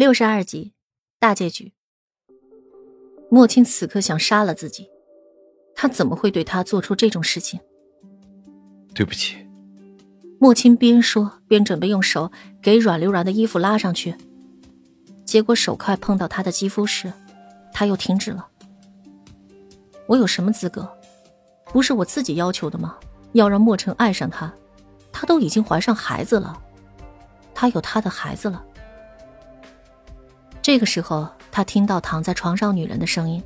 六十二集，大结局。莫青此刻想杀了自己，他怎么会对他做出这种事情？对不起。莫青边说边准备用手给阮流然的衣服拉上去，结果手快碰到他的肌肤时，他又停止了。我有什么资格？不是我自己要求的吗？要让莫尘爱上他，他都已经怀上孩子了，他有他的孩子了。这个时候，他听到躺在床上女人的声音：“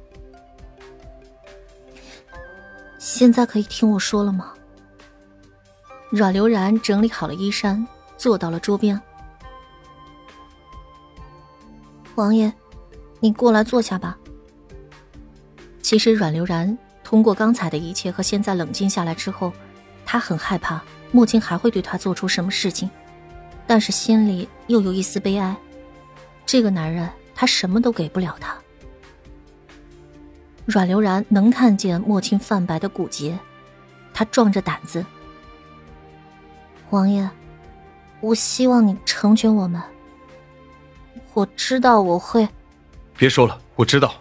现在可以听我说了吗？”阮流然整理好了衣衫，坐到了桌边。王爷，你过来坐下吧。其实阮流然通过刚才的一切和现在冷静下来之后，他很害怕莫青还会对他做出什么事情，但是心里又有一丝悲哀。这个男人，他什么都给不了他。阮流然能看见莫青泛白的骨节，他壮着胆子。王爷，我希望你成全我们。我知道我会。别说了，我知道。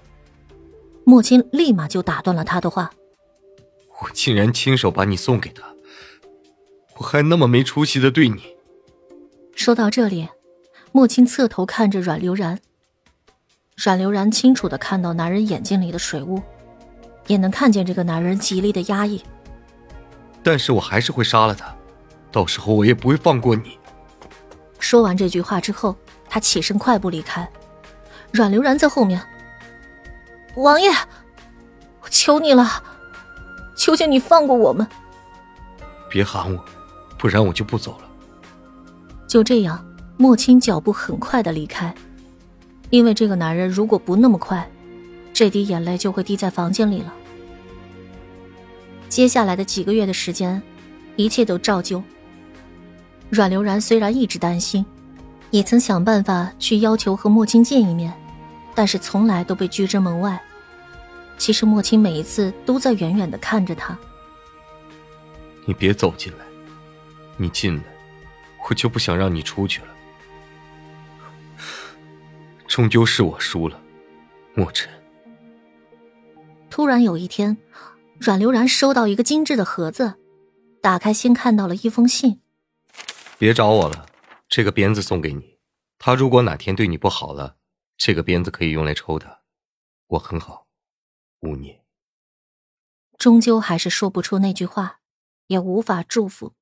莫青立马就打断了他的话。我竟然亲手把你送给他，我还那么没出息的对你。说到这里。莫青侧头看着阮流然，阮流然清楚的看到男人眼睛里的水雾，也能看见这个男人极力的压抑。但是我还是会杀了他，到时候我也不会放过你。说完这句话之后，他起身快步离开。阮流然在后面。王爷，我求你了，求求你放过我们。别喊我，不然我就不走了。就这样。莫青脚步很快的离开，因为这个男人如果不那么快，这滴眼泪就会滴在房间里了。接下来的几个月的时间，一切都照旧。阮流然虽然一直担心，也曾想办法去要求和莫青见一面，但是从来都被拒之门外。其实莫青每一次都在远远的看着他。你别走进来，你进来，我就不想让你出去了。终究是我输了，莫尘。突然有一天，阮流然收到一个精致的盒子，打开先看到了一封信。别找我了，这个鞭子送给你。他如果哪天对你不好了，这个鞭子可以用来抽他。我很好，无念。终究还是说不出那句话，也无法祝福。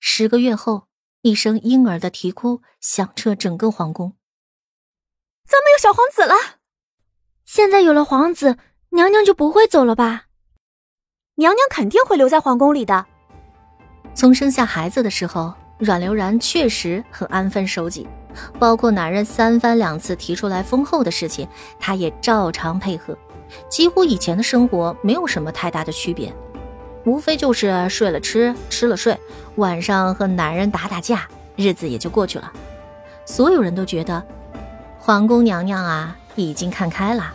十个月后，一声婴儿的啼哭响彻整个皇宫。咱们有小皇子了，现在有了皇子，娘娘就不会走了吧？娘娘肯定会留在皇宫里的。从生下孩子的时候，阮流然确实很安分守己，包括男人三番两次提出来封后的事情，她也照常配合，几乎以前的生活没有什么太大的区别，无非就是睡了吃，吃了睡，晚上和男人打打架，日子也就过去了。所有人都觉得。皇宫娘娘啊，已经看开了，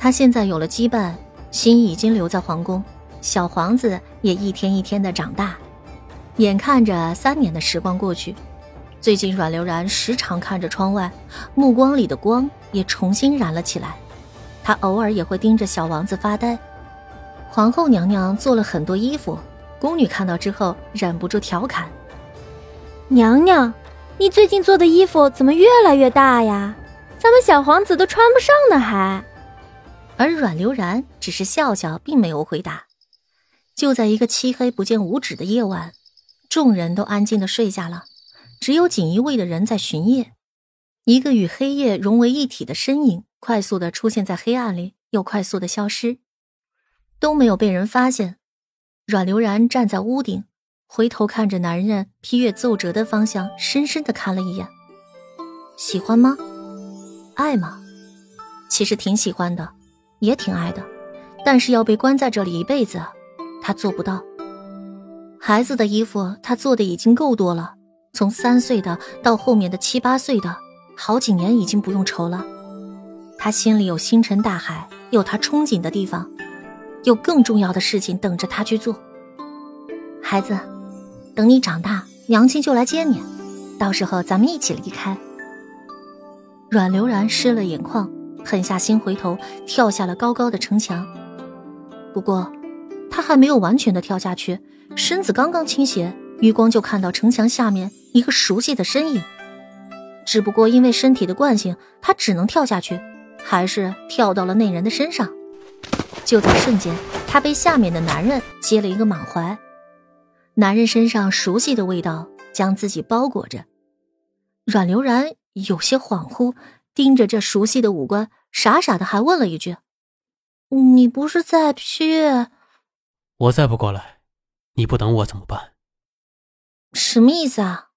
她现在有了羁绊，心已经留在皇宫，小皇子也一天一天的长大。眼看着三年的时光过去，最近阮流然时常看着窗外，目光里的光也重新燃了起来。他偶尔也会盯着小王子发呆。皇后娘娘做了很多衣服，宫女看到之后忍不住调侃：“娘娘。”你最近做的衣服怎么越来越大呀？咱们小皇子都穿不上呢，还。而阮流然只是笑笑，并没有回答。就在一个漆黑不见五指的夜晚，众人都安静的睡下了，只有锦衣卫的人在巡夜。一个与黑夜融为一体的身影，快速的出现在黑暗里，又快速的消失，都没有被人发现。阮流然站在屋顶。回头看着男人批阅奏折的方向，深深的看了一眼。喜欢吗？爱吗？其实挺喜欢的，也挺爱的，但是要被关在这里一辈子，他做不到。孩子的衣服他做的已经够多了，从三岁的到后面的七八岁的，好几年已经不用愁了。他心里有星辰大海，有他憧憬的地方，有更重要的事情等着他去做。孩子。等你长大，娘亲就来接你，到时候咱们一起离开。阮流然湿了眼眶，狠下心回头跳下了高高的城墙。不过，他还没有完全的跳下去，身子刚刚倾斜，余光就看到城墙下面一个熟悉的身影。只不过因为身体的惯性，他只能跳下去，还是跳到了那人的身上。就在瞬间，他被下面的男人接了一个满怀。男人身上熟悉的味道将自己包裹着，阮流然有些恍惚，盯着这熟悉的五官，傻傻的还问了一句：“你不是在批？”我再不过来，你不等我怎么办？什么意思啊？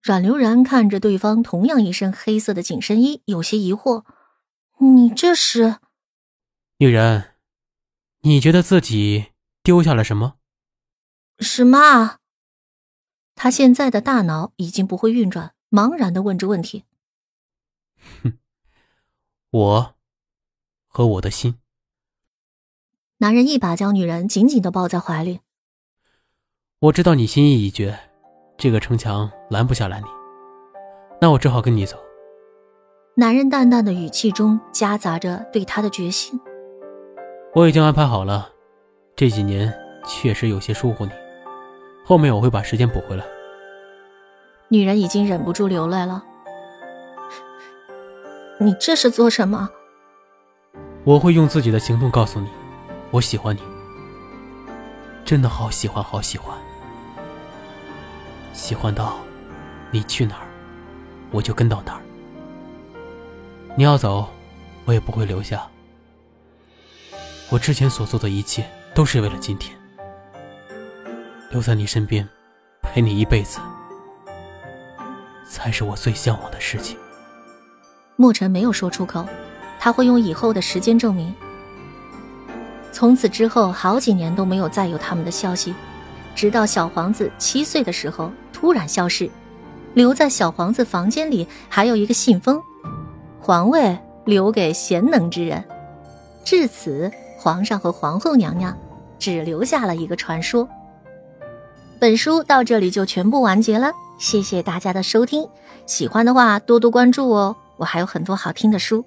阮流然看着对方同样一身黑色的紧身衣，有些疑惑：“你这是？”女人，你觉得自己丢下了什么？什么？他现在的大脑已经不会运转，茫然的问着问题。哼，我和我的心。男人一把将女人紧紧的抱在怀里。我知道你心意已决，这个城墙拦不下来你，那我只好跟你走。男人淡淡的语气中夹杂着对他的决心。我已经安排好了，这几年确实有些疏忽你，后面我会把时间补回来。女人已经忍不住流泪了。你这是做什么？我会用自己的行动告诉你，我喜欢你，真的好喜欢，好喜欢，喜欢到你去哪儿，我就跟到哪儿。你要走，我也不会留下。我之前所做的一切都是为了今天，留在你身边，陪你一辈子，才是我最向往的事情。莫尘没有说出口，他会用以后的时间证明。从此之后，好几年都没有再有他们的消息，直到小皇子七岁的时候突然消失，留在小皇子房间里还有一个信封：“皇位留给贤能之人。”至此。皇上和皇后娘娘只留下了一个传说。本书到这里就全部完结了，谢谢大家的收听，喜欢的话多多关注哦，我还有很多好听的书。